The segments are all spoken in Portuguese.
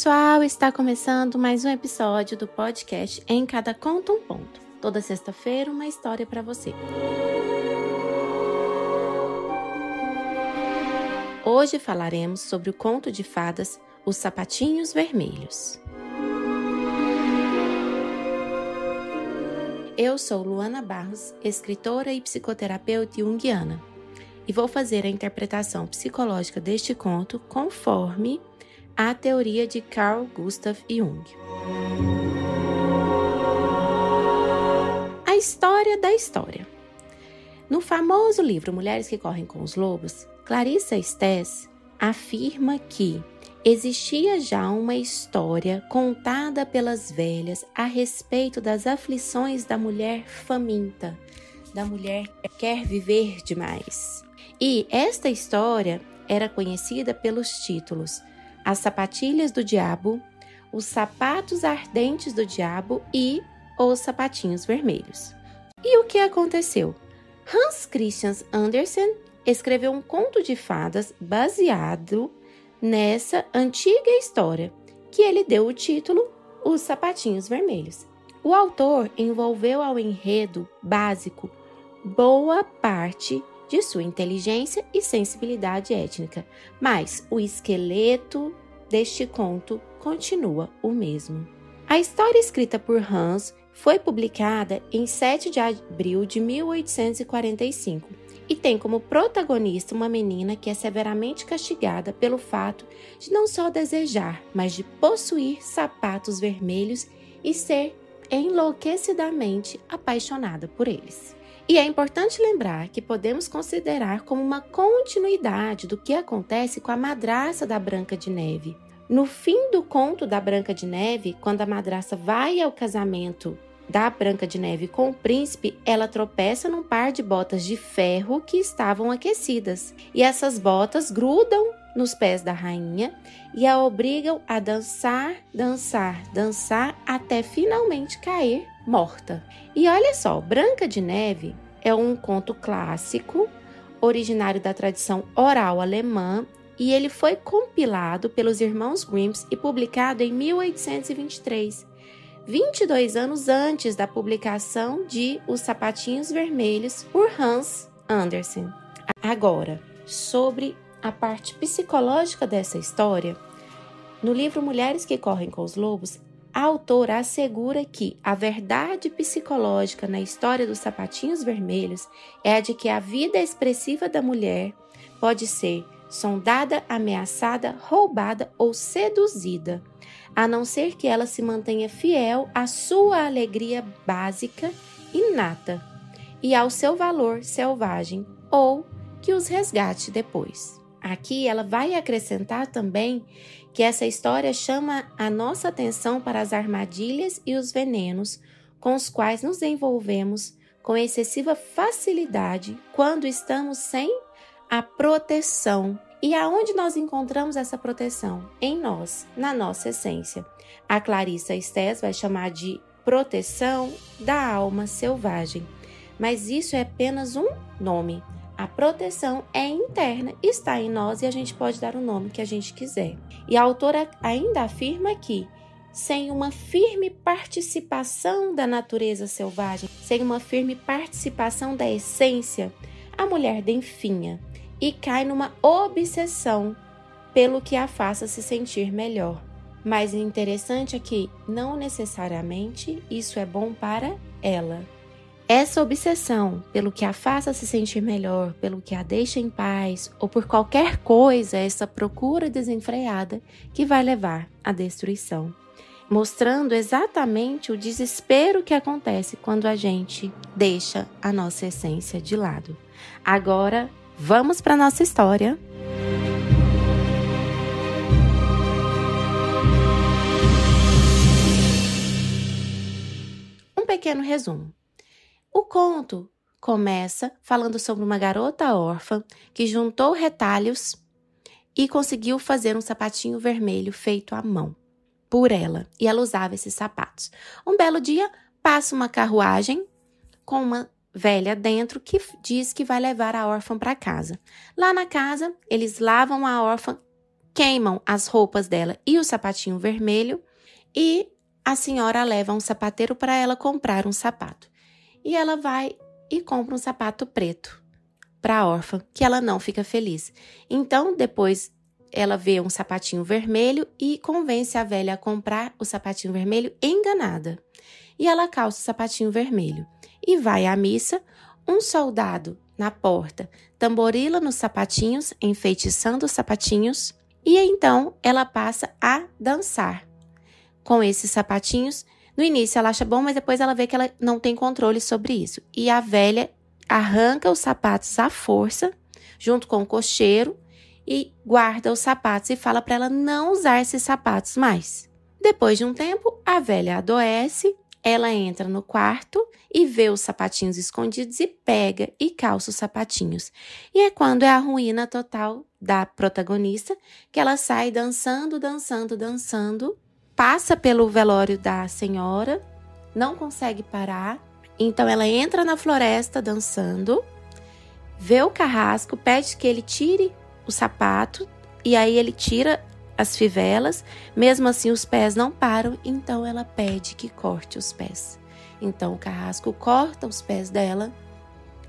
pessoal, está começando mais um episódio do podcast Em Cada Conto um Ponto. Toda sexta-feira, uma história para você. Hoje falaremos sobre o conto de fadas Os Sapatinhos Vermelhos. Eu sou Luana Barros, escritora e psicoterapeuta junguiana, e vou fazer a interpretação psicológica deste conto conforme a teoria de Carl Gustav Jung. A história da história. No famoso livro Mulheres que Correm com os Lobos, Clarissa Stess afirma que existia já uma história contada pelas velhas a respeito das aflições da mulher faminta, da mulher que quer viver demais. E esta história era conhecida pelos títulos as sapatilhas do diabo, os sapatos ardentes do diabo e os sapatinhos vermelhos. E o que aconteceu? Hans Christian Andersen escreveu um conto de fadas baseado nessa antiga história, que ele deu o título Os Sapatinhos Vermelhos. O autor envolveu ao enredo básico boa parte de sua inteligência e sensibilidade étnica, mas o esqueleto deste conto continua o mesmo. A história escrita por Hans foi publicada em 7 de abril de 1845 e tem como protagonista uma menina que é severamente castigada pelo fato de não só desejar, mas de possuir sapatos vermelhos e ser enlouquecidamente apaixonada por eles. E é importante lembrar que podemos considerar como uma continuidade do que acontece com a madraça da Branca de Neve. No fim do conto da Branca de Neve, quando a madraça vai ao casamento da Branca de Neve com o príncipe, ela tropeça num par de botas de ferro que estavam aquecidas. E essas botas grudam nos pés da rainha e a obrigam a dançar, dançar, dançar até finalmente cair morta. E olha só, Branca de Neve é um conto clássico, originário da tradição oral alemã, e ele foi compilado pelos irmãos Grimm e publicado em 1823, 22 anos antes da publicação de Os Sapatinhos Vermelhos por Hans Andersen. Agora, sobre a parte psicológica dessa história, no livro Mulheres que Correm com os Lobos, a autora assegura que a verdade psicológica na história dos sapatinhos vermelhos é a de que a vida expressiva da mulher pode ser sondada, ameaçada, roubada ou seduzida, a não ser que ela se mantenha fiel à sua alegria básica inata e ao seu valor selvagem ou que os resgate depois. Aqui ela vai acrescentar também que essa história chama a nossa atenção para as armadilhas e os venenos com os quais nos envolvemos com excessiva facilidade quando estamos sem a proteção. E aonde nós encontramos essa proteção? Em nós, na nossa essência. A Clarissa Estés vai chamar de proteção da alma selvagem. Mas isso é apenas um nome. A proteção é interna, está em nós e a gente pode dar o nome que a gente quiser. E a autora ainda afirma que, sem uma firme participação da natureza selvagem, sem uma firme participação da essência, a mulher denfinha e cai numa obsessão pelo que a faça se sentir melhor. Mas o interessante é que não necessariamente isso é bom para ela. Essa obsessão pelo que a faça se sentir melhor, pelo que a deixa em paz ou por qualquer coisa, essa procura desenfreada que vai levar à destruição, mostrando exatamente o desespero que acontece quando a gente deixa a nossa essência de lado. Agora, vamos para nossa história. Um pequeno resumo. O conto começa falando sobre uma garota órfã que juntou retalhos e conseguiu fazer um sapatinho vermelho feito à mão por ela, e ela usava esses sapatos. Um belo dia, passa uma carruagem com uma velha dentro que diz que vai levar a órfã para casa. Lá na casa, eles lavam a órfã queimam as roupas dela e o sapatinho vermelho e a senhora leva um sapateiro para ela comprar um sapato. E ela vai e compra um sapato preto para a órfã, que ela não fica feliz. Então, depois ela vê um sapatinho vermelho e convence a velha a comprar o sapatinho vermelho enganada. E ela calça o sapatinho vermelho e vai à missa. Um soldado na porta tamborila nos sapatinhos, enfeitiçando os sapatinhos, e então ela passa a dançar com esses sapatinhos. No início ela acha bom, mas depois ela vê que ela não tem controle sobre isso. E a velha arranca os sapatos à força, junto com o cocheiro, e guarda os sapatos e fala para ela não usar esses sapatos mais. Depois de um tempo, a velha adoece, ela entra no quarto e vê os sapatinhos escondidos e pega e calça os sapatinhos. E é quando é a ruína total da protagonista que ela sai dançando, dançando, dançando, passa pelo velório da senhora, não consegue parar. Então ela entra na floresta dançando, vê o carrasco, pede que ele tire o sapato e aí ele tira as fivelas, mesmo assim os pés não param, então ela pede que corte os pés. Então o carrasco corta os pés dela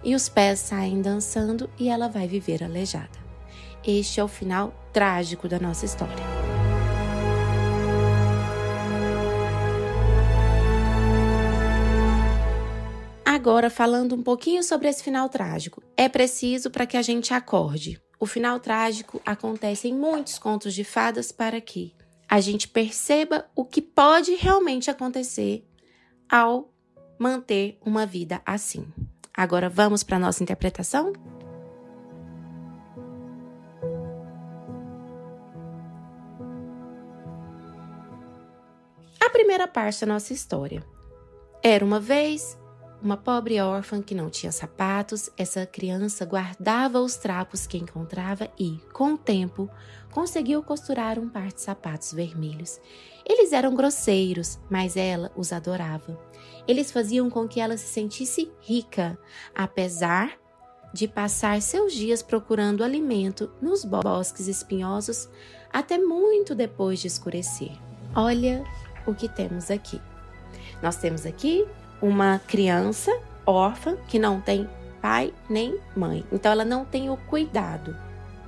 e os pés saem dançando e ela vai viver aleijada. Este é o final trágico da nossa história. Agora, falando um pouquinho sobre esse final trágico, é preciso para que a gente acorde. O final trágico acontece em muitos contos de fadas para que a gente perceba o que pode realmente acontecer ao manter uma vida assim. Agora vamos para a nossa interpretação? A primeira parte da nossa história. Era uma vez uma pobre órfã que não tinha sapatos, essa criança guardava os trapos que encontrava e, com o tempo, conseguiu costurar um par de sapatos vermelhos. Eles eram grosseiros, mas ela os adorava. Eles faziam com que ela se sentisse rica, apesar de passar seus dias procurando alimento nos bosques espinhosos até muito depois de escurecer. Olha o que temos aqui. Nós temos aqui uma criança órfã que não tem pai nem mãe. Então ela não tem o cuidado.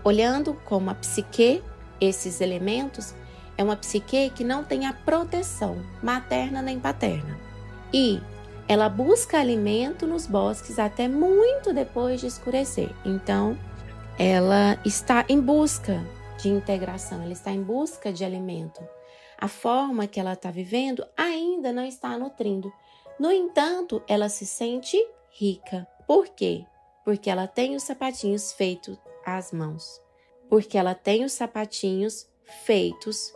Olhando como a psique, esses elementos, é uma psique que não tem a proteção materna nem paterna. E ela busca alimento nos bosques até muito depois de escurecer. Então, ela está em busca de integração, ela está em busca de alimento. A forma que ela está vivendo ainda não está nutrindo. No entanto, ela se sente rica. Por quê? Porque ela tem os sapatinhos feitos às mãos. Porque ela tem os sapatinhos feitos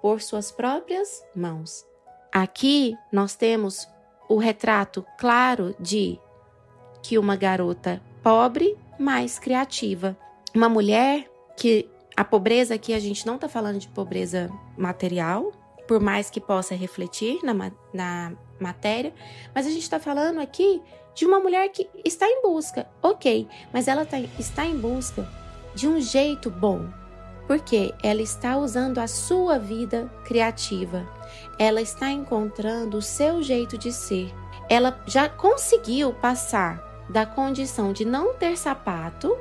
por suas próprias mãos. Aqui nós temos o retrato claro de que uma garota pobre, mas criativa. Uma mulher que a pobreza aqui a gente não está falando de pobreza material, por mais que possa refletir na, na matéria, mas a gente está falando aqui de uma mulher que está em busca, ok, mas ela tá, está em busca de um jeito bom, porque ela está usando a sua vida criativa, ela está encontrando o seu jeito de ser, ela já conseguiu passar da condição de não ter sapato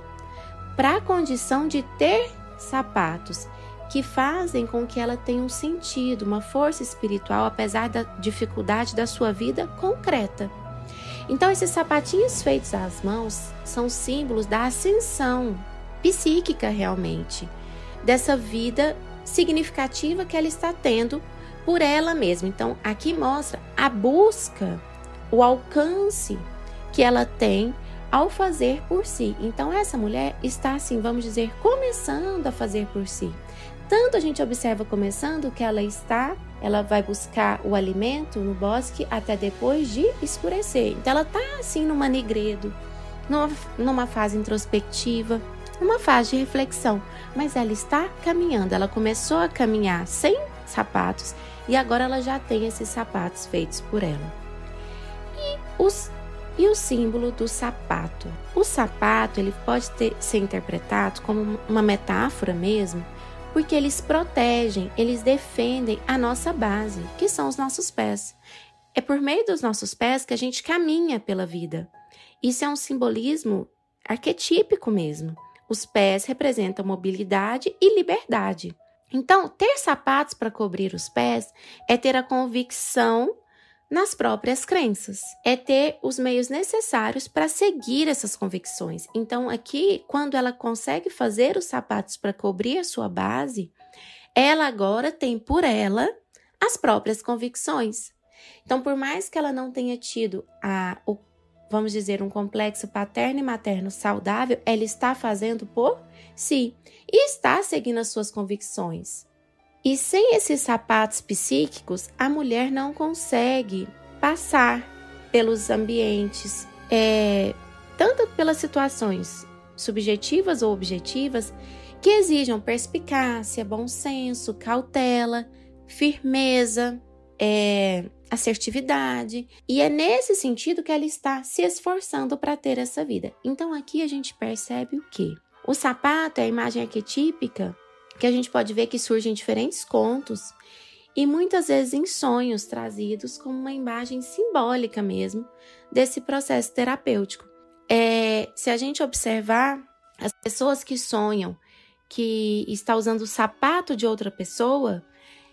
para a condição de ter sapatos que fazem com que ela tenha um sentido, uma força espiritual, apesar da dificuldade da sua vida concreta. Então, esses sapatinhos feitos às mãos são símbolos da ascensão psíquica, realmente, dessa vida significativa que ela está tendo por ela mesma. Então, aqui mostra a busca, o alcance que ela tem ao fazer por si. Então, essa mulher está, assim, vamos dizer, começando a fazer por si. Tanto a gente observa começando que ela está, ela vai buscar o alimento no bosque até depois de escurecer. Então ela está assim numa negredo, numa, numa fase introspectiva, numa fase de reflexão, mas ela está caminhando. Ela começou a caminhar sem sapatos e agora ela já tem esses sapatos feitos por ela. E os e o símbolo do sapato. O sapato ele pode ter, ser interpretado como uma metáfora mesmo porque eles protegem, eles defendem a nossa base, que são os nossos pés. É por meio dos nossos pés que a gente caminha pela vida. Isso é um simbolismo arquetípico mesmo. Os pés representam mobilidade e liberdade. Então, ter sapatos para cobrir os pés é ter a convicção nas próprias crenças, é ter os meios necessários para seguir essas convicções. Então, aqui, quando ela consegue fazer os sapatos para cobrir a sua base, ela agora tem por ela as próprias convicções. Então, por mais que ela não tenha tido a, o vamos dizer, um complexo paterno e materno saudável, ela está fazendo por si e está seguindo as suas convicções. E sem esses sapatos psíquicos, a mulher não consegue passar pelos ambientes, é, tanto pelas situações subjetivas ou objetivas, que exijam perspicácia, bom senso, cautela, firmeza, é, assertividade. E é nesse sentido que ela está se esforçando para ter essa vida. Então aqui a gente percebe o que? O sapato é a imagem arquetípica que a gente pode ver que surge em diferentes contos e muitas vezes em sonhos trazidos como uma imagem simbólica mesmo desse processo terapêutico. É, se a gente observar as pessoas que sonham que está usando o sapato de outra pessoa,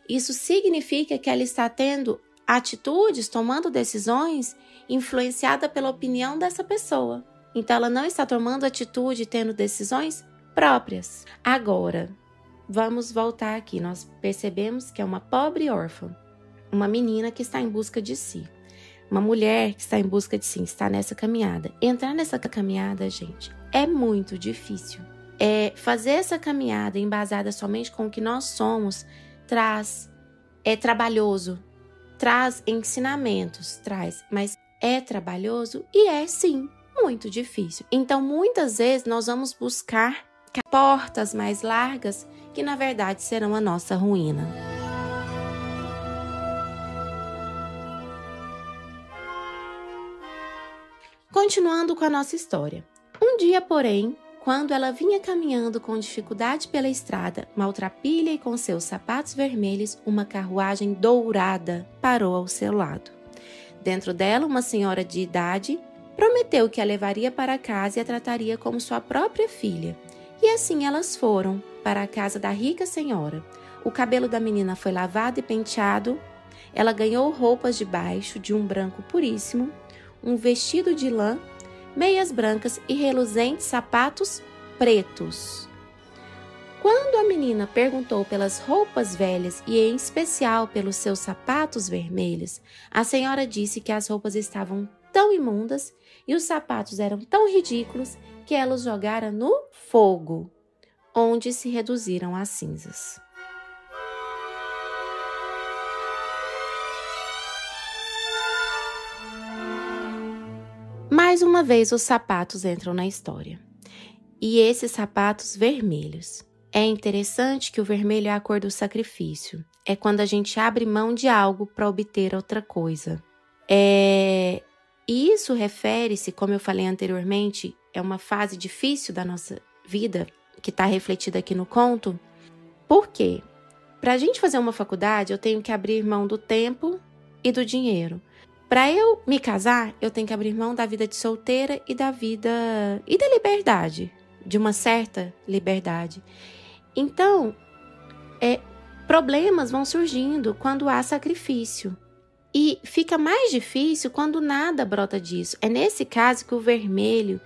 isso significa que ela está tendo atitudes, tomando decisões influenciada pela opinião dessa pessoa. Então ela não está tomando atitude, tendo decisões próprias. Agora, vamos voltar aqui. Nós percebemos que é uma pobre órfã, uma menina que está em busca de si. Uma mulher que está em busca de si, está nessa caminhada. Entrar nessa caminhada, gente, é muito difícil. É fazer essa caminhada embasada somente com o que nós somos traz é trabalhoso, traz ensinamentos, traz, mas é trabalhoso e é sim muito difícil. Então, muitas vezes nós vamos buscar portas mais largas que na verdade serão a nossa ruína. Continuando com a nossa história. Um dia, porém, quando ela vinha caminhando com dificuldade pela estrada, maltrapilha e com seus sapatos vermelhos, uma carruagem dourada parou ao seu lado. Dentro dela, uma senhora de idade prometeu que a levaria para casa e a trataria como sua própria filha. E assim elas foram para a casa da rica senhora. O cabelo da menina foi lavado e penteado. Ela ganhou roupas de baixo de um branco puríssimo, um vestido de lã meias brancas e reluzentes sapatos pretos. Quando a menina perguntou pelas roupas velhas e em especial pelos seus sapatos vermelhos, a senhora disse que as roupas estavam tão imundas e os sapatos eram tão ridículos que ela os jogara no fogo, onde se reduziram a cinzas. Mais uma vez, os sapatos entram na história. E esses sapatos vermelhos. É interessante que o vermelho é a cor do sacrifício. É quando a gente abre mão de algo para obter outra coisa. É... Isso refere-se, como eu falei anteriormente, é uma fase difícil da nossa vida, que está refletida aqui no conto. Por quê? Para a gente fazer uma faculdade, eu tenho que abrir mão do tempo e do dinheiro. Para eu me casar, eu tenho que abrir mão da vida de solteira e da vida e da liberdade, de uma certa liberdade. Então, é, problemas vão surgindo quando há sacrifício. E fica mais difícil quando nada brota disso. É nesse caso que o vermelho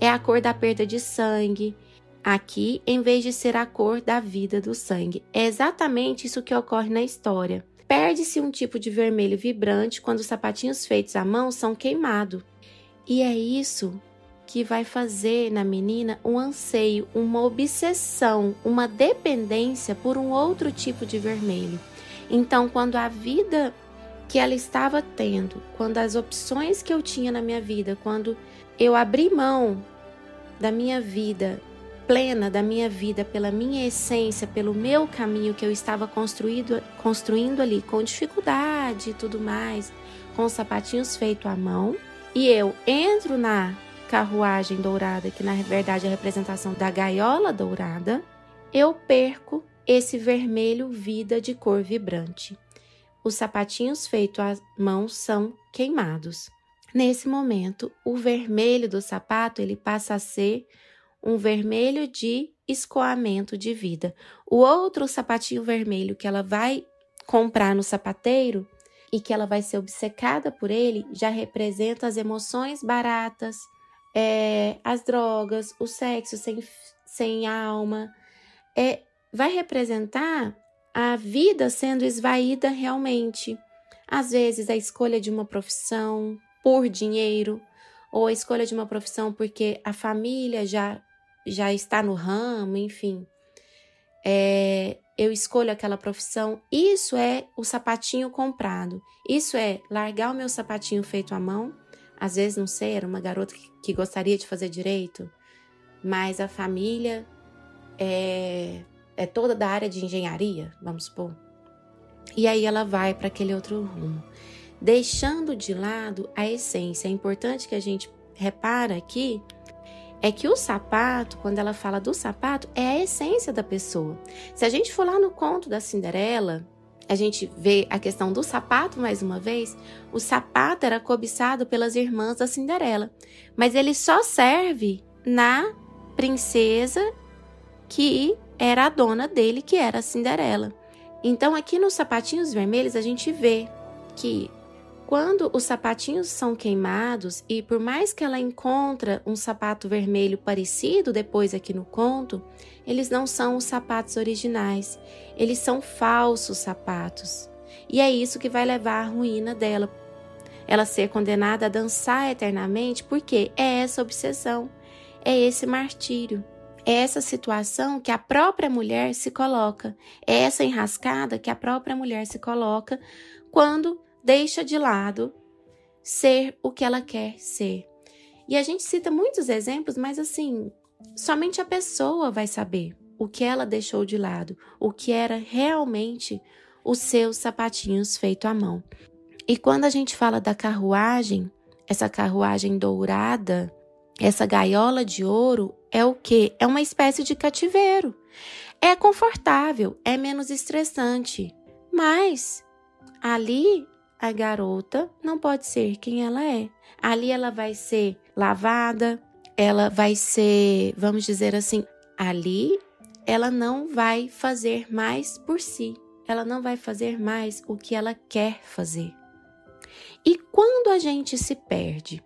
é a cor da perda de sangue. Aqui, em vez de ser a cor da vida do sangue. É exatamente isso que ocorre na história. Perde-se um tipo de vermelho vibrante quando os sapatinhos feitos à mão são queimados. E é isso que vai fazer na menina um anseio, uma obsessão, uma dependência por um outro tipo de vermelho. Então, quando a vida que ela estava tendo, quando as opções que eu tinha na minha vida, quando eu abri mão da minha vida plena da minha vida, pela minha essência, pelo meu caminho que eu estava construído, construindo ali com dificuldade e tudo mais, com os sapatinhos feitos à mão, e eu entro na carruagem dourada, que na verdade é a representação da gaiola dourada, eu perco esse vermelho vida de cor vibrante. Os sapatinhos feitos à mão são queimados. Nesse momento, o vermelho do sapato ele passa a ser um vermelho de escoamento de vida. O outro sapatinho vermelho que ela vai comprar no sapateiro e que ela vai ser obcecada por ele já representa as emoções baratas, é, as drogas, o sexo sem, sem alma. É, vai representar a vida sendo esvaída realmente. Às vezes, a escolha de uma profissão por dinheiro, ou a escolha de uma profissão porque a família já, já está no ramo, enfim. É, eu escolho aquela profissão. Isso é o sapatinho comprado. Isso é largar o meu sapatinho feito à mão. Às vezes, não sei, era uma garota que, que gostaria de fazer direito, mas a família é, é toda da área de engenharia, vamos supor. E aí ela vai para aquele outro rumo, deixando de lado a essência. É importante que a gente repara aqui é que o sapato, quando ela fala do sapato, é a essência da pessoa. Se a gente for lá no conto da Cinderela, a gente vê a questão do sapato mais uma vez. O sapato era cobiçado pelas irmãs da Cinderela, mas ele só serve na princesa que era a dona dele, que era a Cinderela. Então, aqui nos sapatinhos vermelhos, a gente vê que quando os sapatinhos são queimados e por mais que ela encontra um sapato vermelho parecido depois aqui no conto, eles não são os sapatos originais, eles são falsos sapatos. E é isso que vai levar à ruína dela. Ela ser condenada a dançar eternamente, porque é essa obsessão, é esse martírio. É essa situação que a própria mulher se coloca, é essa enrascada que a própria mulher se coloca quando deixa de lado ser o que ela quer ser. E a gente cita muitos exemplos, mas assim, somente a pessoa vai saber o que ela deixou de lado, o que era realmente os seus sapatinhos feito à mão. E quando a gente fala da carruagem, essa carruagem dourada, essa gaiola de ouro é o que? É uma espécie de cativeiro. É confortável, é menos estressante, mas ali a garota não pode ser quem ela é. Ali ela vai ser lavada, ela vai ser, vamos dizer assim, ali ela não vai fazer mais por si. Ela não vai fazer mais o que ela quer fazer. E quando a gente se perde,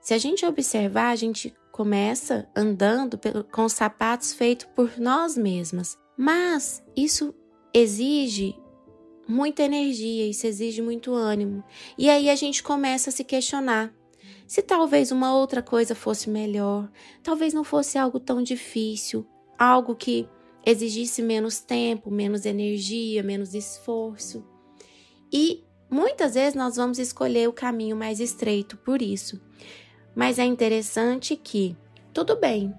se a gente observar, a gente começa andando com os sapatos feitos por nós mesmas. Mas isso exige muita energia, isso exige muito ânimo. E aí a gente começa a se questionar se talvez uma outra coisa fosse melhor, talvez não fosse algo tão difícil, algo que exigisse menos tempo, menos energia, menos esforço. E muitas vezes nós vamos escolher o caminho mais estreito por isso. Mas é interessante que, tudo bem,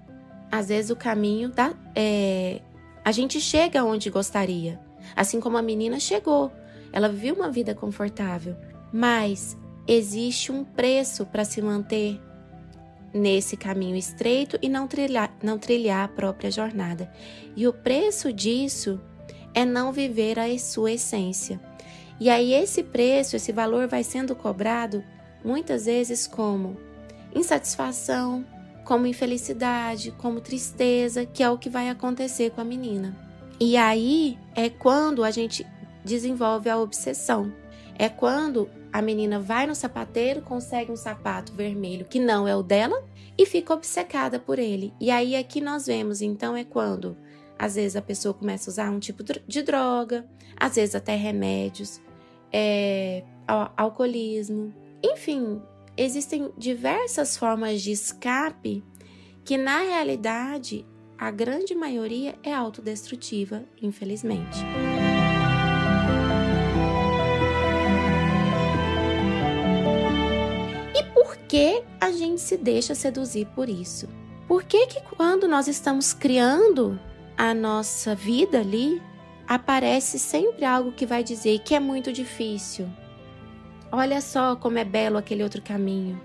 às vezes o caminho dá, é, a gente chega onde gostaria, assim como a menina chegou. Ela viveu uma vida confortável, mas existe um preço para se manter nesse caminho estreito e não trilhar, não trilhar a própria jornada. E o preço disso é não viver a sua essência. E aí esse preço, esse valor vai sendo cobrado muitas vezes como insatisfação, como infelicidade, como tristeza, que é o que vai acontecer com a menina. E aí é quando a gente desenvolve a obsessão. É quando a menina vai no sapateiro, consegue um sapato vermelho que não é o dela e fica obcecada por ele. E aí aqui nós vemos, então, é quando às vezes a pessoa começa a usar um tipo de droga, às vezes até remédios, é, alcoolismo, enfim, existem diversas formas de escape que, na realidade, a grande maioria é autodestrutiva, infelizmente. E por que a gente se deixa seduzir por isso? Por que que quando nós estamos criando a nossa vida ali, aparece sempre algo que vai dizer que é muito difícil, Olha só como é belo aquele outro caminho.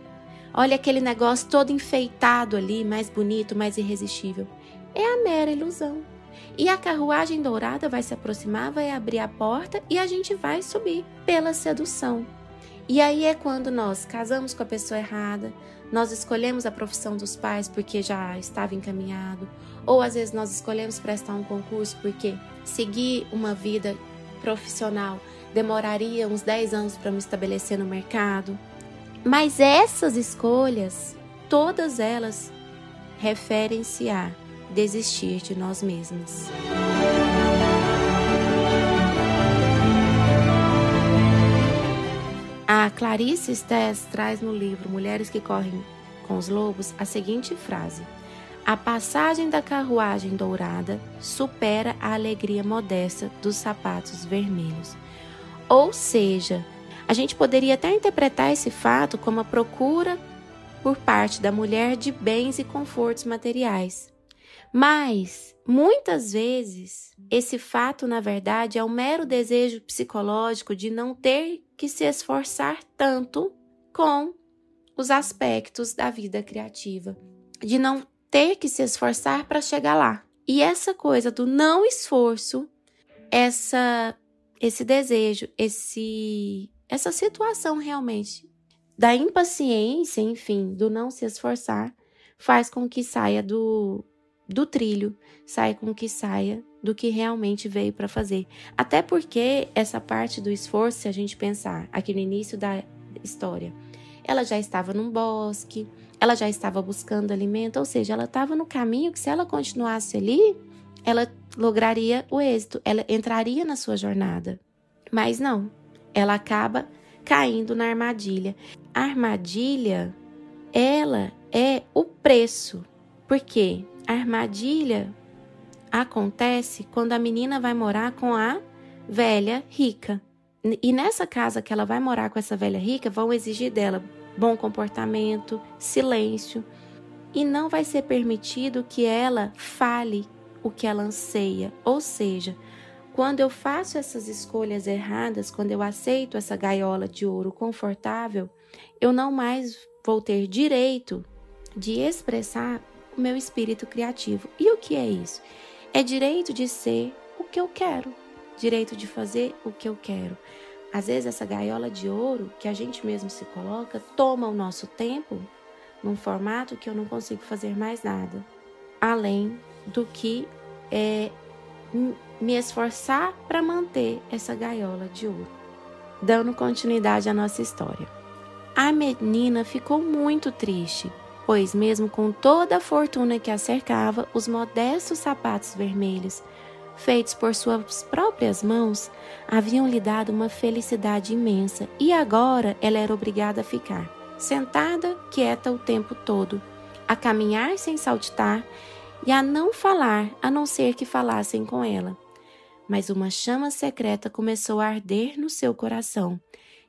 Olha aquele negócio todo enfeitado ali, mais bonito, mais irresistível. É a mera ilusão. E a carruagem dourada vai se aproximar, vai abrir a porta e a gente vai subir pela sedução. E aí é quando nós casamos com a pessoa errada, nós escolhemos a profissão dos pais porque já estava encaminhado, ou às vezes nós escolhemos prestar um concurso porque seguir uma vida profissional demoraria uns 10 anos para me estabelecer no mercado. Mas essas escolhas, todas elas referem-se a desistir de nós mesmos. A Clarice Stess traz no livro Mulheres que Correm com os Lobos a seguinte frase: A passagem da carruagem dourada supera a alegria modesta dos sapatos vermelhos. Ou seja, a gente poderia até interpretar esse fato como a procura por parte da mulher de bens e confortos materiais. Mas, muitas vezes, esse fato, na verdade, é um mero desejo psicológico de não ter que se esforçar tanto com os aspectos da vida criativa, de não ter que se esforçar para chegar lá. E essa coisa do não esforço, essa esse desejo, esse essa situação realmente da impaciência, enfim, do não se esforçar, faz com que saia do, do trilho, saia com que saia do que realmente veio para fazer. Até porque essa parte do esforço, se a gente pensar aqui no início da história, ela já estava num bosque, ela já estava buscando alimento, ou seja, ela estava no caminho que se ela continuasse ali, ela lograria o êxito, ela entraria na sua jornada. Mas não, ela acaba caindo na armadilha. A armadilha, ela é o preço. Porque a armadilha acontece quando a menina vai morar com a velha rica. E nessa casa que ela vai morar com essa velha rica, vão exigir dela bom comportamento, silêncio, e não vai ser permitido que ela fale o que ela anseia, ou seja, quando eu faço essas escolhas erradas, quando eu aceito essa gaiola de ouro confortável, eu não mais vou ter direito de expressar o meu espírito criativo. E o que é isso? É direito de ser o que eu quero, direito de fazer o que eu quero. Às vezes, essa gaiola de ouro que a gente mesmo se coloca toma o nosso tempo num formato que eu não consigo fazer mais nada, além do que é, me esforçar para manter essa gaiola de ouro. Dando continuidade à nossa história. A menina ficou muito triste, pois, mesmo com toda a fortuna que a cercava, os modestos sapatos vermelhos, feitos por suas próprias mãos, haviam lhe dado uma felicidade imensa e agora ela era obrigada a ficar, sentada, quieta o tempo todo, a caminhar sem saltitar e a não falar a não ser que falassem com ela. Mas uma chama secreta começou a arder no seu coração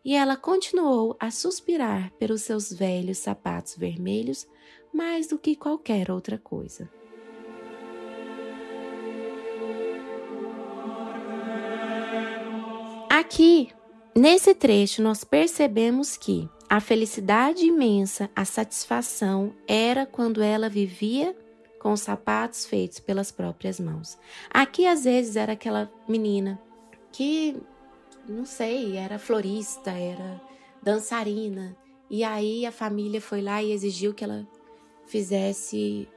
e ela continuou a suspirar pelos seus velhos sapatos vermelhos mais do que qualquer outra coisa. Aqui, nesse trecho, nós percebemos que a felicidade imensa, a satisfação era quando ela vivia com sapatos feitos pelas próprias mãos. Aqui às vezes era aquela menina que, não sei, era florista, era dançarina, e aí a família foi lá e exigiu que ela fizesse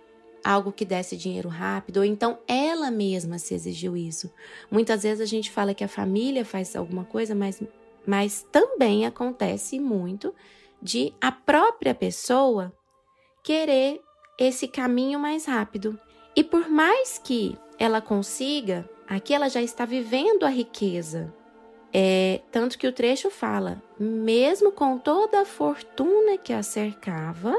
algo que desse dinheiro rápido, ou então ela mesma se exigiu isso. Muitas vezes a gente fala que a família faz alguma coisa, mas, mas também acontece muito de a própria pessoa querer esse caminho mais rápido. E por mais que ela consiga, aqui ela já está vivendo a riqueza. É, tanto que o trecho fala: mesmo com toda a fortuna que a cercava,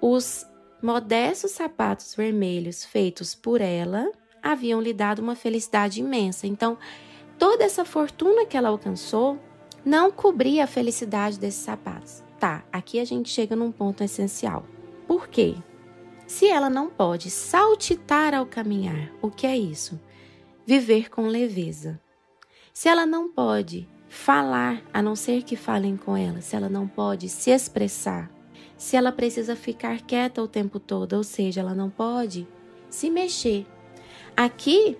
os modestos sapatos vermelhos feitos por ela haviam lhe dado uma felicidade imensa. Então, toda essa fortuna que ela alcançou não cobria a felicidade desses sapatos. Tá, aqui a gente chega num ponto essencial. Por quê? Se ela não pode saltitar ao caminhar, o que é isso? Viver com leveza. Se ela não pode falar, a não ser que falem com ela, se ela não pode se expressar, se ela precisa ficar quieta o tempo todo, ou seja, ela não pode se mexer. Aqui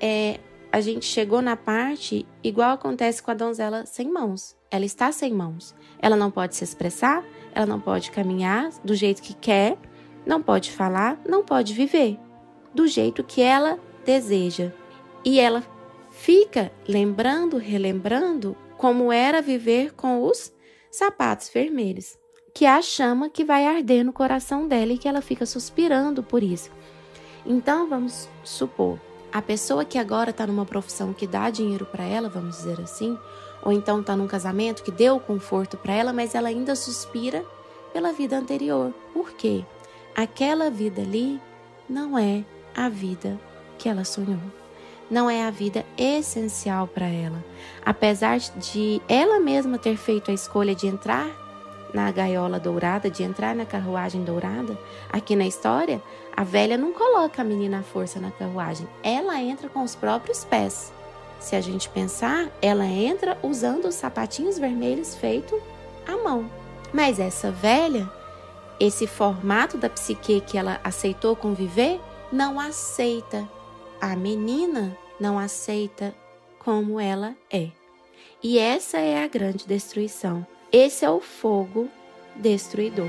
é, a gente chegou na parte igual acontece com a donzela sem mãos. Ela está sem mãos. Ela não pode se expressar, ela não pode caminhar do jeito que quer, não pode falar, não pode viver do jeito que ela deseja. E ela fica lembrando, relembrando como era viver com os sapatos vermelhos, que é a chama que vai arder no coração dela e que ela fica suspirando por isso. Então vamos supor, a pessoa que agora está numa profissão que dá dinheiro para ela, vamos dizer assim, ou então está num casamento que deu conforto para ela, mas ela ainda suspira pela vida anterior. Por quê? Aquela vida ali não é a vida que ela sonhou. Não é a vida essencial para ela. Apesar de ela mesma ter feito a escolha de entrar na gaiola dourada, de entrar na carruagem dourada, aqui na história, a velha não coloca a menina à força na carruagem. Ela entra com os próprios pés. Se a gente pensar, ela entra usando os sapatinhos vermelhos feitos à mão. Mas essa velha, esse formato da psique que ela aceitou conviver, não aceita. A menina não aceita como ela é. E essa é a grande destruição. Esse é o fogo destruidor.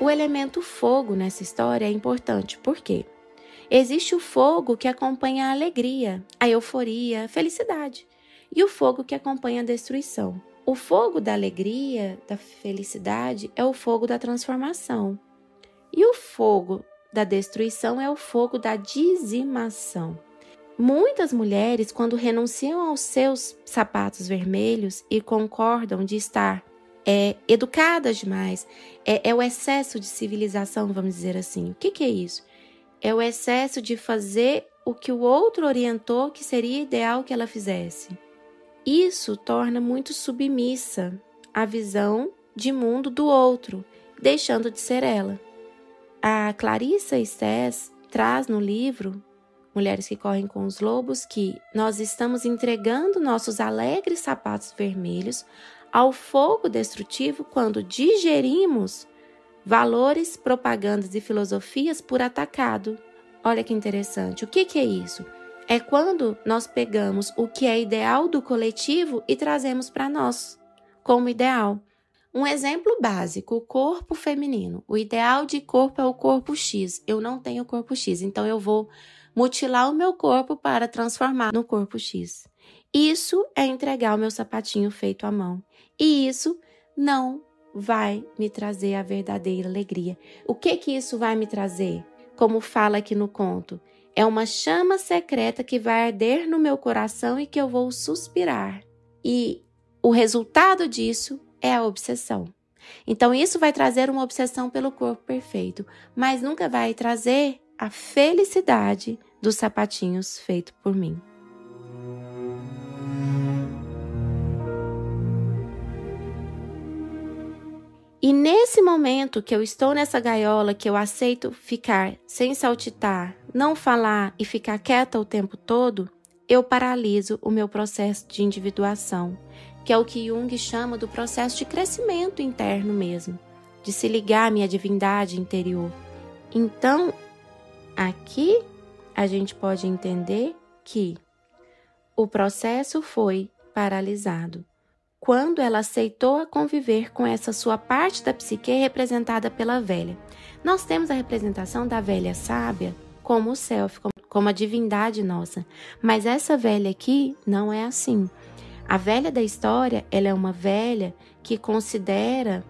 O elemento fogo nessa história é importante, por quê? Existe o fogo que acompanha a alegria, a euforia, a felicidade, e o fogo que acompanha a destruição. O fogo da alegria, da felicidade, é o fogo da transformação. E o fogo da destruição é o fogo da dizimação. Muitas mulheres, quando renunciam aos seus sapatos vermelhos e concordam de estar é, educadas demais, é, é, o excesso de civilização, vamos dizer assim. O que, que é isso? É o excesso de fazer o que o outro orientou que seria ideal que ela fizesse. Isso torna muito submissa a visão de mundo do outro, deixando de ser ela. A Clarissa Estés traz no livro Mulheres que Correm com os Lobos que nós estamos entregando nossos alegres sapatos vermelhos ao fogo destrutivo quando digerimos valores, propagandas e filosofias por atacado. Olha que interessante. O que, que é isso? é quando nós pegamos o que é ideal do coletivo e trazemos para nós como ideal. Um exemplo básico: o corpo feminino. O ideal de corpo é o corpo X. Eu não tenho corpo X, então eu vou mutilar o meu corpo para transformar no corpo X. Isso é entregar o meu sapatinho feito à mão. E isso não vai me trazer a verdadeira alegria. O que que isso vai me trazer? Como fala aqui no conto, é uma chama secreta que vai arder no meu coração e que eu vou suspirar. E o resultado disso é a obsessão. Então, isso vai trazer uma obsessão pelo corpo perfeito, mas nunca vai trazer a felicidade dos sapatinhos feitos por mim. E nesse momento que eu estou nessa gaiola, que eu aceito ficar sem saltitar, não falar e ficar quieta o tempo todo, eu paraliso o meu processo de individuação, que é o que Jung chama do processo de crescimento interno mesmo, de se ligar à minha divindade interior. Então, aqui a gente pode entender que o processo foi paralisado quando ela aceitou conviver com essa sua parte da psique representada pela velha. Nós temos a representação da velha sábia como o self, como a divindade nossa, mas essa velha aqui não é assim. A velha da história, ela é uma velha que considera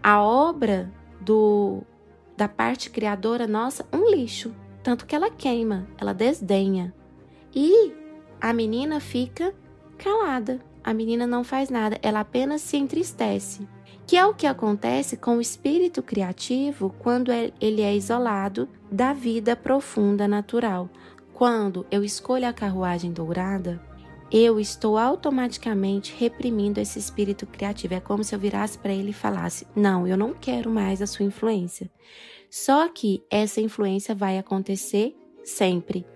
a obra do da parte criadora nossa um lixo, tanto que ela queima, ela desdenha. E a menina fica calada, a menina não faz nada, ela apenas se entristece. Que é o que acontece com o espírito criativo quando é, ele é isolado da vida profunda natural. Quando eu escolho a carruagem dourada, eu estou automaticamente reprimindo esse espírito criativo. É como se eu virasse para ele e falasse: Não, eu não quero mais a sua influência. Só que essa influência vai acontecer sempre.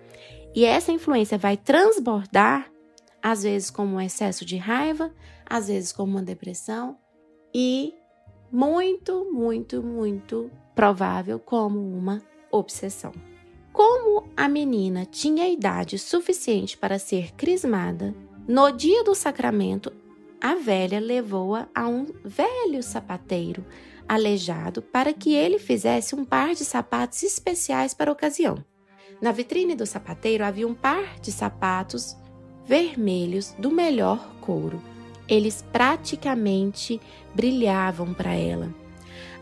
E essa influência vai transbordar às vezes como um excesso de raiva, às vezes como uma depressão, e muito, muito, muito provável como uma obsessão. Como a menina tinha idade suficiente para ser crismada, no dia do sacramento, a velha levou-a a um velho sapateiro aleijado para que ele fizesse um par de sapatos especiais para a ocasião. Na vitrine do sapateiro havia um par de sapatos vermelhos do melhor couro. Eles praticamente brilhavam para ela.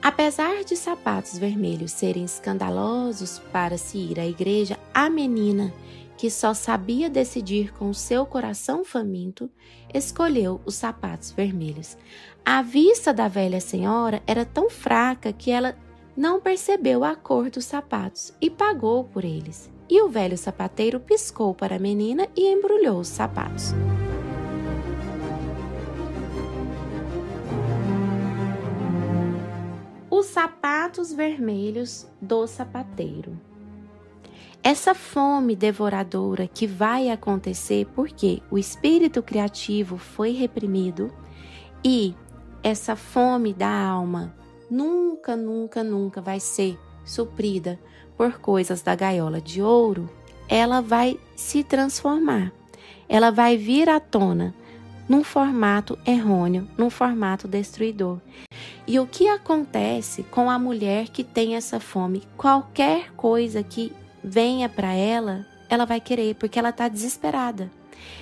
Apesar de sapatos vermelhos serem escandalosos para se ir à igreja, a menina que só sabia decidir com seu coração faminto, escolheu os sapatos vermelhos. A vista da velha senhora era tão fraca que ela não percebeu a cor dos sapatos e pagou por eles. E o velho sapateiro piscou para a menina e embrulhou os sapatos. Os sapatos vermelhos do sapateiro. Essa fome devoradora que vai acontecer porque o espírito criativo foi reprimido e essa fome da alma nunca, nunca, nunca vai ser suprida por coisas da gaiola de ouro, ela vai se transformar. Ela vai vir à tona num formato errôneo, num formato destruidor. E o que acontece com a mulher que tem essa fome? Qualquer coisa que venha para ela, ela vai querer, porque ela tá desesperada.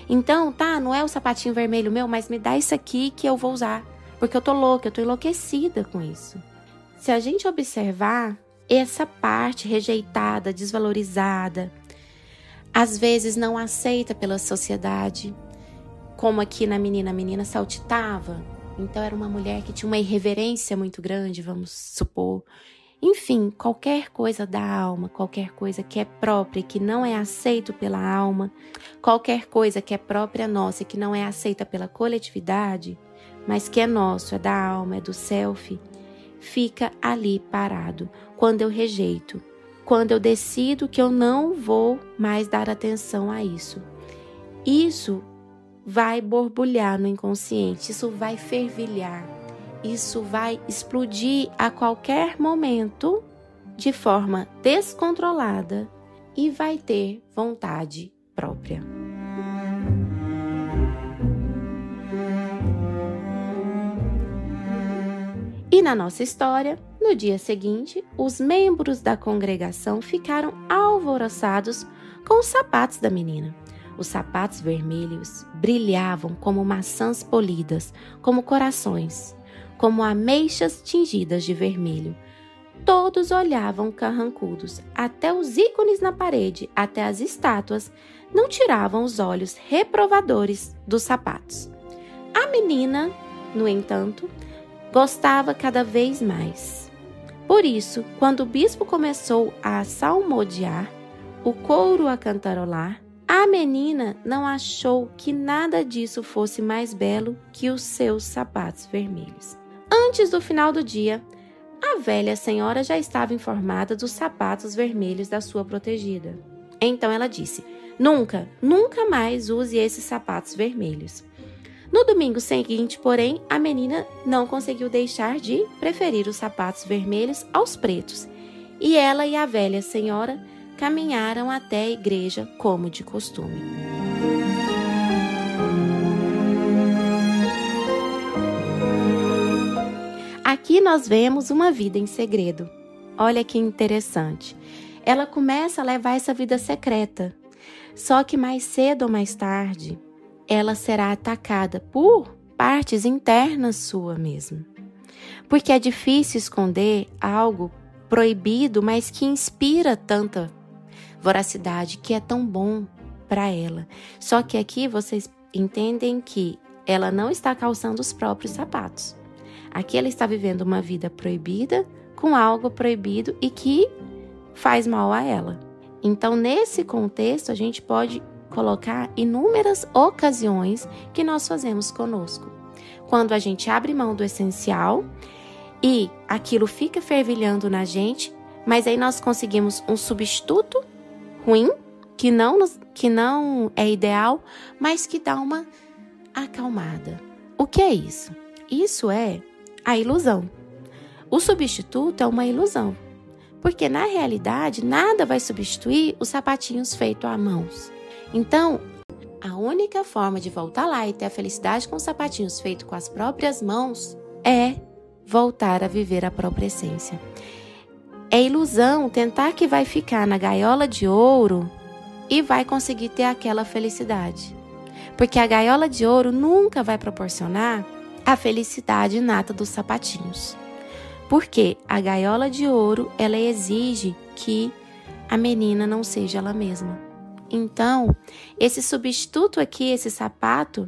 Então, tá, não é o sapatinho vermelho meu, mas me dá isso aqui que eu vou usar, porque eu tô louca, eu tô enlouquecida com isso. Se a gente observar essa parte rejeitada, desvalorizada, às vezes não aceita pela sociedade, como aqui na menina, a menina saltitava, então era uma mulher que tinha uma irreverência muito grande, vamos supor. Enfim, qualquer coisa da alma, qualquer coisa que é própria e que não é aceito pela alma, qualquer coisa que é própria nossa e que não é aceita pela coletividade, mas que é nosso, é da alma, é do self, fica ali parado quando eu rejeito, quando eu decido que eu não vou mais dar atenção a isso. Isso vai borbulhar no inconsciente, isso vai fervilhar isso vai explodir a qualquer momento de forma descontrolada e vai ter vontade própria. E na nossa história, no dia seguinte, os membros da congregação ficaram alvoroçados com os sapatos da menina. Os sapatos vermelhos brilhavam como maçãs polidas, como corações como ameixas tingidas de vermelho. Todos olhavam carrancudos, até os ícones na parede, até as estátuas, não tiravam os olhos reprovadores dos sapatos. A menina, no entanto, gostava cada vez mais. Por isso, quando o bispo começou a salmodiar, o couro a cantarolar, a menina não achou que nada disso fosse mais belo que os seus sapatos vermelhos. Antes do final do dia, a velha senhora já estava informada dos sapatos vermelhos da sua protegida. Então ela disse: Nunca, nunca mais use esses sapatos vermelhos. No domingo seguinte, porém, a menina não conseguiu deixar de preferir os sapatos vermelhos aos pretos, e ela e a velha senhora caminharam até a igreja como de costume. Aqui nós vemos uma vida em segredo. Olha que interessante. Ela começa a levar essa vida secreta. Só que mais cedo ou mais tarde, ela será atacada por partes internas sua mesmo. Porque é difícil esconder algo proibido, mas que inspira tanta voracidade, que é tão bom para ela. Só que aqui vocês entendem que ela não está calçando os próprios sapatos. Aqui ela está vivendo uma vida proibida com algo proibido e que faz mal a ela. Então, nesse contexto, a gente pode colocar inúmeras ocasiões que nós fazemos conosco. Quando a gente abre mão do essencial e aquilo fica fervilhando na gente, mas aí nós conseguimos um substituto ruim, que não, que não é ideal, mas que dá uma acalmada. O que é isso? Isso é a ilusão. O substituto é uma ilusão, porque na realidade nada vai substituir os sapatinhos feitos à mãos. Então, a única forma de voltar lá e ter a felicidade com os sapatinhos feitos com as próprias mãos é voltar a viver a própria essência. É ilusão tentar que vai ficar na gaiola de ouro e vai conseguir ter aquela felicidade. Porque a gaiola de ouro nunca vai proporcionar a felicidade inata dos sapatinhos. Porque a gaiola de ouro, ela exige que a menina não seja ela mesma. Então, esse substituto aqui, esse sapato,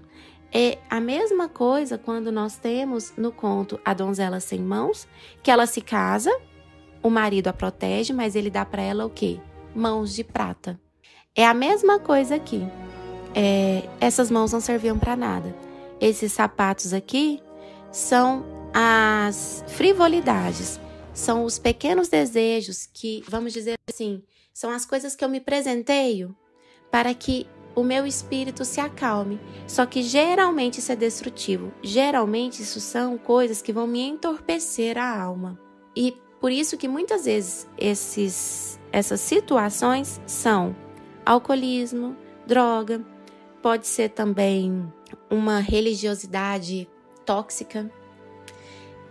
é a mesma coisa quando nós temos no conto a donzela sem mãos, que ela se casa, o marido a protege, mas ele dá para ela o quê? Mãos de prata. É a mesma coisa aqui. É, essas mãos não serviam para nada. Esses sapatos aqui são as frivolidades, são os pequenos desejos que, vamos dizer assim, são as coisas que eu me presenteio para que o meu espírito se acalme. Só que geralmente isso é destrutivo. Geralmente isso são coisas que vão me entorpecer a alma. E por isso que muitas vezes esses, essas situações são alcoolismo, droga, pode ser também uma religiosidade tóxica.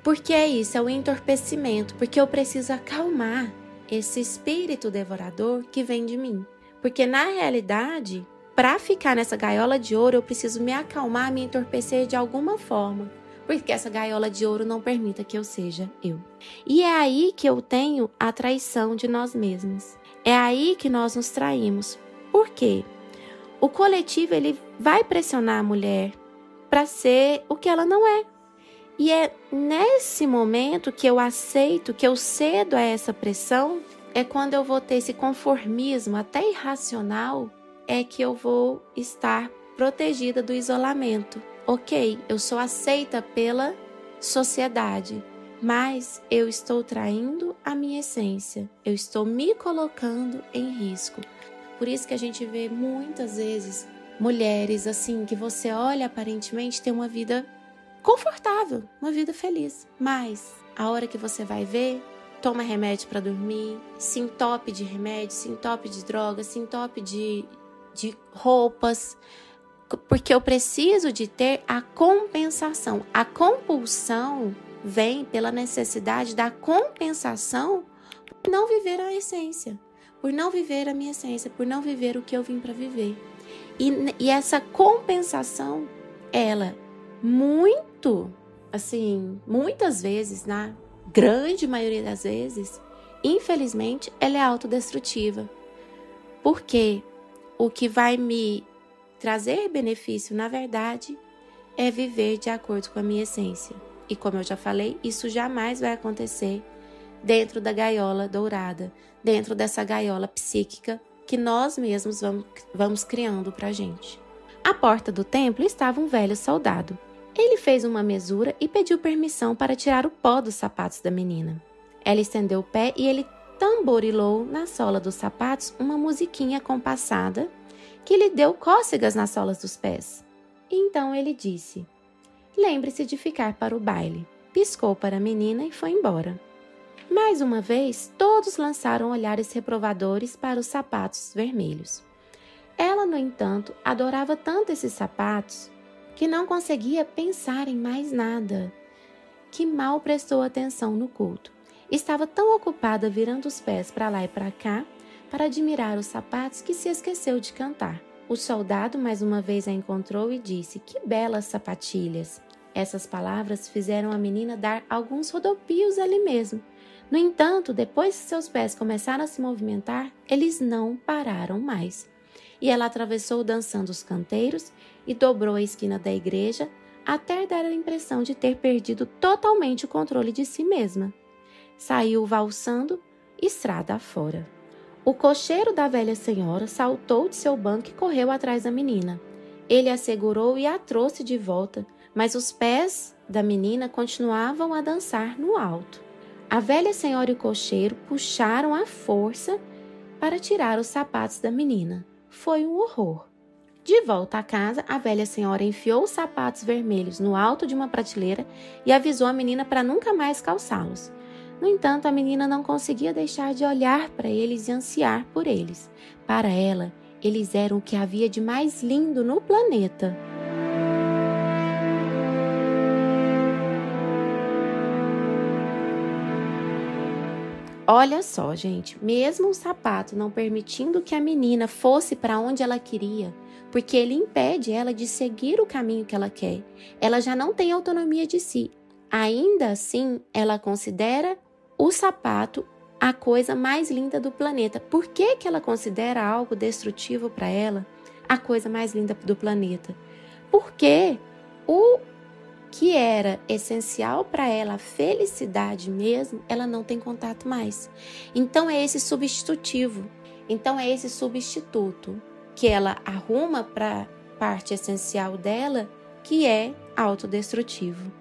Porque é isso, é o entorpecimento, porque eu preciso acalmar esse espírito devorador que vem de mim. Porque na realidade, para ficar nessa gaiola de ouro, eu preciso me acalmar, me entorpecer de alguma forma. Porque essa gaiola de ouro não permita que eu seja eu. E é aí que eu tenho a traição de nós mesmos. É aí que nós nos traímos. Por quê? O coletivo ele vai pressionar a mulher para ser o que ela não é. E é nesse momento que eu aceito, que eu cedo a essa pressão, é quando eu vou ter esse conformismo até irracional, é que eu vou estar protegida do isolamento. Ok, eu sou aceita pela sociedade, mas eu estou traindo a minha essência, eu estou me colocando em risco. Por isso que a gente vê muitas vezes mulheres assim que você olha aparentemente tem uma vida confortável, uma vida feliz, mas a hora que você vai ver, toma remédio para dormir, se entope de remédio, se entope de drogas, se entope de, de roupas, porque eu preciso de ter a compensação. A compulsão vem pela necessidade da compensação por não viver a essência por não viver a minha essência, por não viver o que eu vim para viver. E, e essa compensação, ela muito, assim, muitas vezes, na grande maioria das vezes, infelizmente, ela é autodestrutiva. Porque o que vai me trazer benefício, na verdade, é viver de acordo com a minha essência. E como eu já falei, isso jamais vai acontecer dentro da gaiola dourada, dentro dessa gaiola psíquica que nós mesmos vamos, vamos criando para a gente. À porta do templo estava um velho soldado. Ele fez uma mesura e pediu permissão para tirar o pó dos sapatos da menina. Ela estendeu o pé e ele tamborilou na sola dos sapatos uma musiquinha compassada que lhe deu cócegas nas solas dos pés. Então ele disse: Lembre-se de ficar para o baile. Piscou para a menina e foi embora. Mais uma vez, todos lançaram olhares reprovadores para os sapatos vermelhos. Ela, no entanto, adorava tanto esses sapatos que não conseguia pensar em mais nada. Que mal prestou atenção no culto. Estava tão ocupada virando os pés para lá e para cá para admirar os sapatos que se esqueceu de cantar. O soldado mais uma vez a encontrou e disse: Que belas sapatilhas! Essas palavras fizeram a menina dar alguns rodopios ali mesmo no entanto, depois que seus pés começaram a se movimentar, eles não pararam mais. E ela atravessou dançando os canteiros e dobrou a esquina da igreja até dar a impressão de ter perdido totalmente o controle de si mesma. Saiu valsando estrada afora. O cocheiro da velha senhora saltou de seu banco e correu atrás da menina. Ele a segurou e a trouxe de volta, mas os pés da menina continuavam a dançar no alto. A velha senhora e o cocheiro puxaram à força para tirar os sapatos da menina. Foi um horror. De volta à casa, a velha senhora enfiou os sapatos vermelhos no alto de uma prateleira e avisou a menina para nunca mais calçá-los. No entanto, a menina não conseguia deixar de olhar para eles e ansiar por eles. Para ela, eles eram o que havia de mais lindo no planeta. Olha só, gente, mesmo o sapato não permitindo que a menina fosse para onde ela queria, porque ele impede ela de seguir o caminho que ela quer. Ela já não tem autonomia de si. Ainda assim, ela considera o sapato a coisa mais linda do planeta. Por que, que ela considera algo destrutivo para ela a coisa mais linda do planeta? Porque o que era essencial para ela, a felicidade mesmo, ela não tem contato mais. Então é esse substitutivo. Então é esse substituto que ela arruma para parte essencial dela, que é autodestrutivo.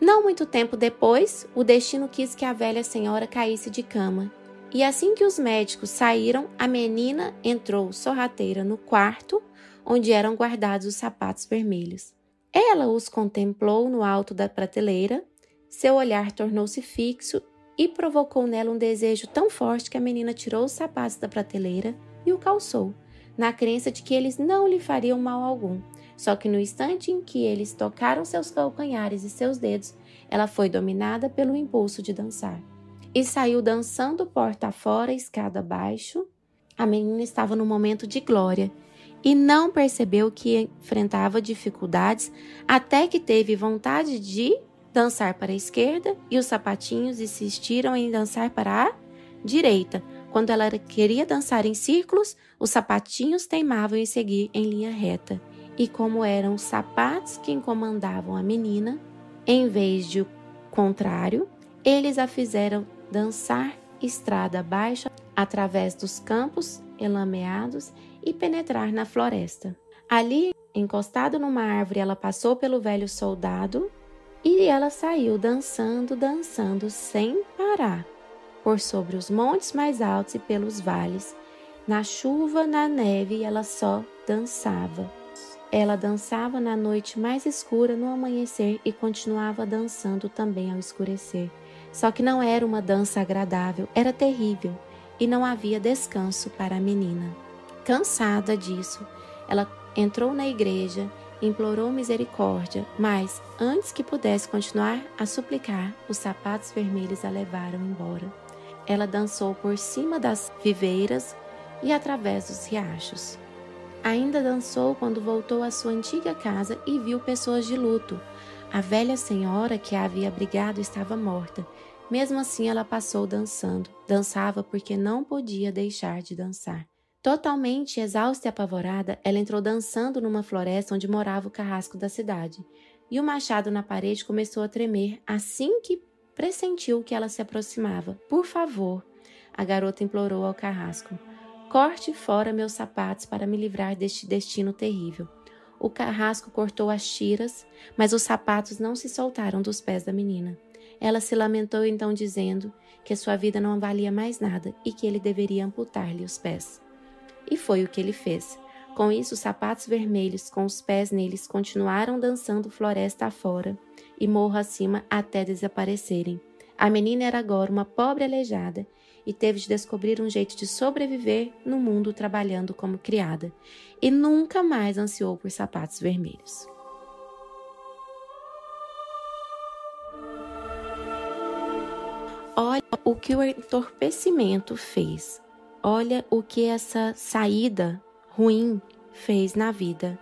Não muito tempo depois, o destino quis que a velha senhora caísse de cama. E assim que os médicos saíram, a menina entrou sorrateira no quarto onde eram guardados os sapatos vermelhos. Ela os contemplou no alto da prateleira, seu olhar tornou-se fixo e provocou nela um desejo tão forte que a menina tirou os sapatos da prateleira e o calçou, na crença de que eles não lhe fariam mal algum. Só que no instante em que eles tocaram seus calcanhares e seus dedos, ela foi dominada pelo impulso de dançar. E saiu dançando porta fora, escada abaixo. A menina estava num momento de glória e não percebeu que enfrentava dificuldades até que teve vontade de dançar para a esquerda e os sapatinhos insistiram em dançar para a direita. Quando ela queria dançar em círculos, os sapatinhos teimavam em seguir em linha reta e como eram os sapatos que encomandavam a menina, em vez de o contrário, eles a fizeram dançar estrada abaixo através dos campos elameados e penetrar na floresta. Ali, encostado numa árvore, ela passou pelo velho soldado e ela saiu dançando, dançando sem parar, por sobre os montes mais altos e pelos vales. Na chuva, na neve, ela só dançava. Ela dançava na noite mais escura no amanhecer e continuava dançando também ao escurecer. Só que não era uma dança agradável, era terrível e não havia descanso para a menina. Cansada disso, ela entrou na igreja, implorou misericórdia, mas antes que pudesse continuar a suplicar, os sapatos vermelhos a levaram embora. Ela dançou por cima das viveiras e através dos riachos. Ainda dançou quando voltou à sua antiga casa e viu pessoas de luto. A velha senhora que a havia abrigado estava morta. Mesmo assim, ela passou dançando. Dançava porque não podia deixar de dançar. Totalmente exausta e apavorada, ela entrou dançando numa floresta onde morava o carrasco da cidade. E o machado na parede começou a tremer assim que pressentiu que ela se aproximava. Por favor, a garota implorou ao carrasco. Corte fora meus sapatos para me livrar deste destino terrível. O carrasco cortou as tiras, mas os sapatos não se soltaram dos pés da menina. Ela se lamentou então, dizendo que sua vida não valia mais nada e que ele deveria amputar-lhe os pés. E foi o que ele fez. Com isso, os sapatos vermelhos com os pés neles continuaram dançando floresta afora e morro acima até desaparecerem. A menina era agora uma pobre aleijada e teve de descobrir um jeito de sobreviver no mundo trabalhando como criada, e nunca mais ansiou por sapatos vermelhos. Olha o que o entorpecimento fez. Olha o que essa saída ruim fez na vida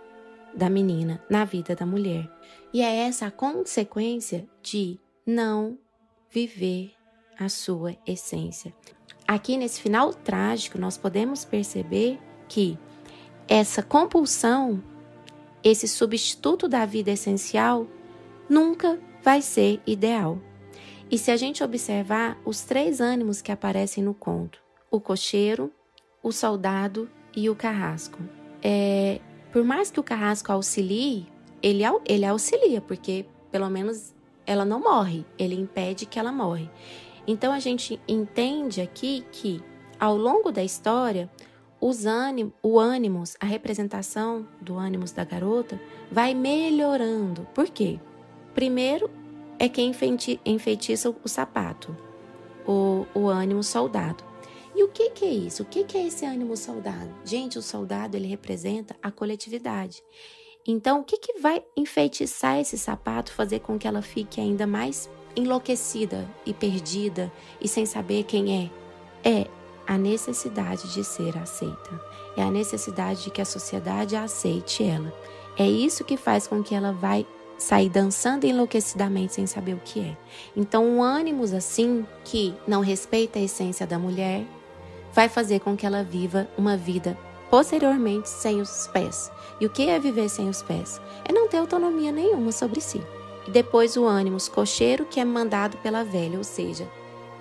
da menina, na vida da mulher. E é essa a consequência de não viver a sua essência. Aqui nesse final trágico, nós podemos perceber que essa compulsão, esse substituto da vida essencial, nunca vai ser ideal. E se a gente observar os três ânimos que aparecem no conto, o cocheiro, o soldado e o carrasco, é, por mais que o carrasco auxilie, ele, ele auxilia, porque pelo menos ela não morre, ele impede que ela morre. Então a gente entende aqui que ao longo da história, os ânimos, o ânimos, a representação do ânimos da garota vai melhorando. Por quê? Primeiro é quem enfeitiça o sapato. o, o ânimo soldado. E o que, que é isso? O que, que é esse ânimo soldado? Gente, o soldado ele representa a coletividade. Então, o que, que vai enfeitiçar esse sapato, fazer com que ela fique ainda mais enlouquecida e perdida e sem saber quem é? É a necessidade de ser aceita. É a necessidade de que a sociedade aceite ela. É isso que faz com que ela vai sair dançando enlouquecidamente sem saber o que é. Então, um ânimo assim que não respeita a essência da mulher vai fazer com que ela viva uma vida posteriormente sem os pés. E o que é viver sem os pés? É não ter autonomia nenhuma sobre si. E depois o ânimos cocheiro que é mandado pela velha, ou seja,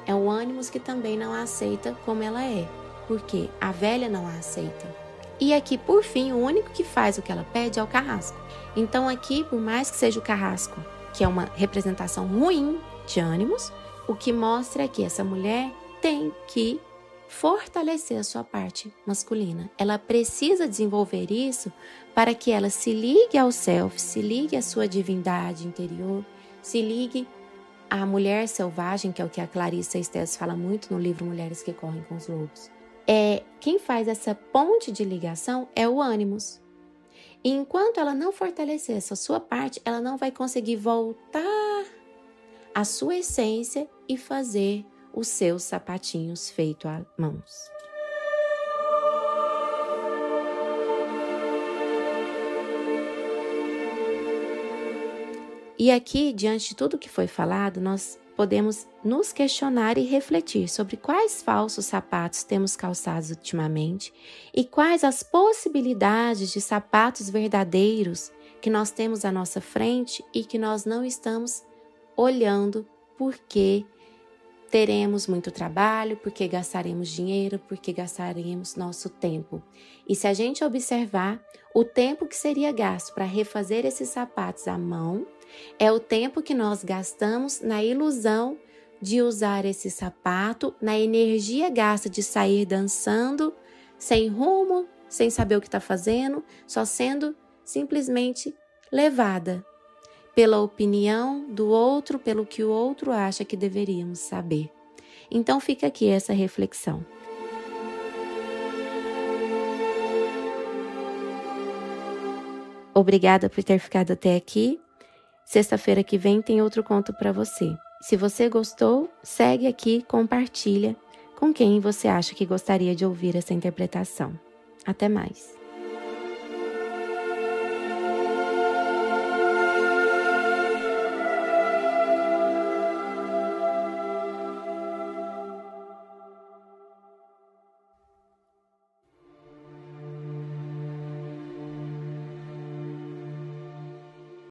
é o ânimos que também não a aceita como ela é, porque a velha não a aceita. E aqui, por fim, o único que faz o que ela pede é o carrasco. Então, aqui, por mais que seja o carrasco, que é uma representação ruim de ânimos, o que mostra é que essa mulher tem que fortalecer a sua parte masculina. Ela precisa desenvolver isso para que ela se ligue ao self, se ligue à sua divindade interior, se ligue à mulher selvagem, que é o que a Clarissa Estes fala muito no livro Mulheres que Correm com os Lobos. É, quem faz essa ponte de ligação é o ânimos. E enquanto ela não fortalecer essa sua parte, ela não vai conseguir voltar à sua essência e fazer os seus sapatinhos feitos a mãos. E aqui, diante de tudo que foi falado, nós podemos nos questionar e refletir sobre quais falsos sapatos temos calçados ultimamente e quais as possibilidades de sapatos verdadeiros que nós temos à nossa frente e que nós não estamos olhando porque teremos muito trabalho, porque gastaremos dinheiro, porque gastaremos nosso tempo. E se a gente observar o tempo que seria gasto para refazer esses sapatos à mão, é o tempo que nós gastamos na ilusão de usar esse sapato, na energia gasta de sair dançando, sem rumo, sem saber o que está fazendo, só sendo simplesmente levada pela opinião do outro, pelo que o outro acha que deveríamos saber. Então fica aqui essa reflexão. Obrigada por ter ficado até aqui. Sexta-feira que vem tem outro conto para você. Se você gostou, segue aqui, compartilha com quem você acha que gostaria de ouvir essa interpretação. Até mais.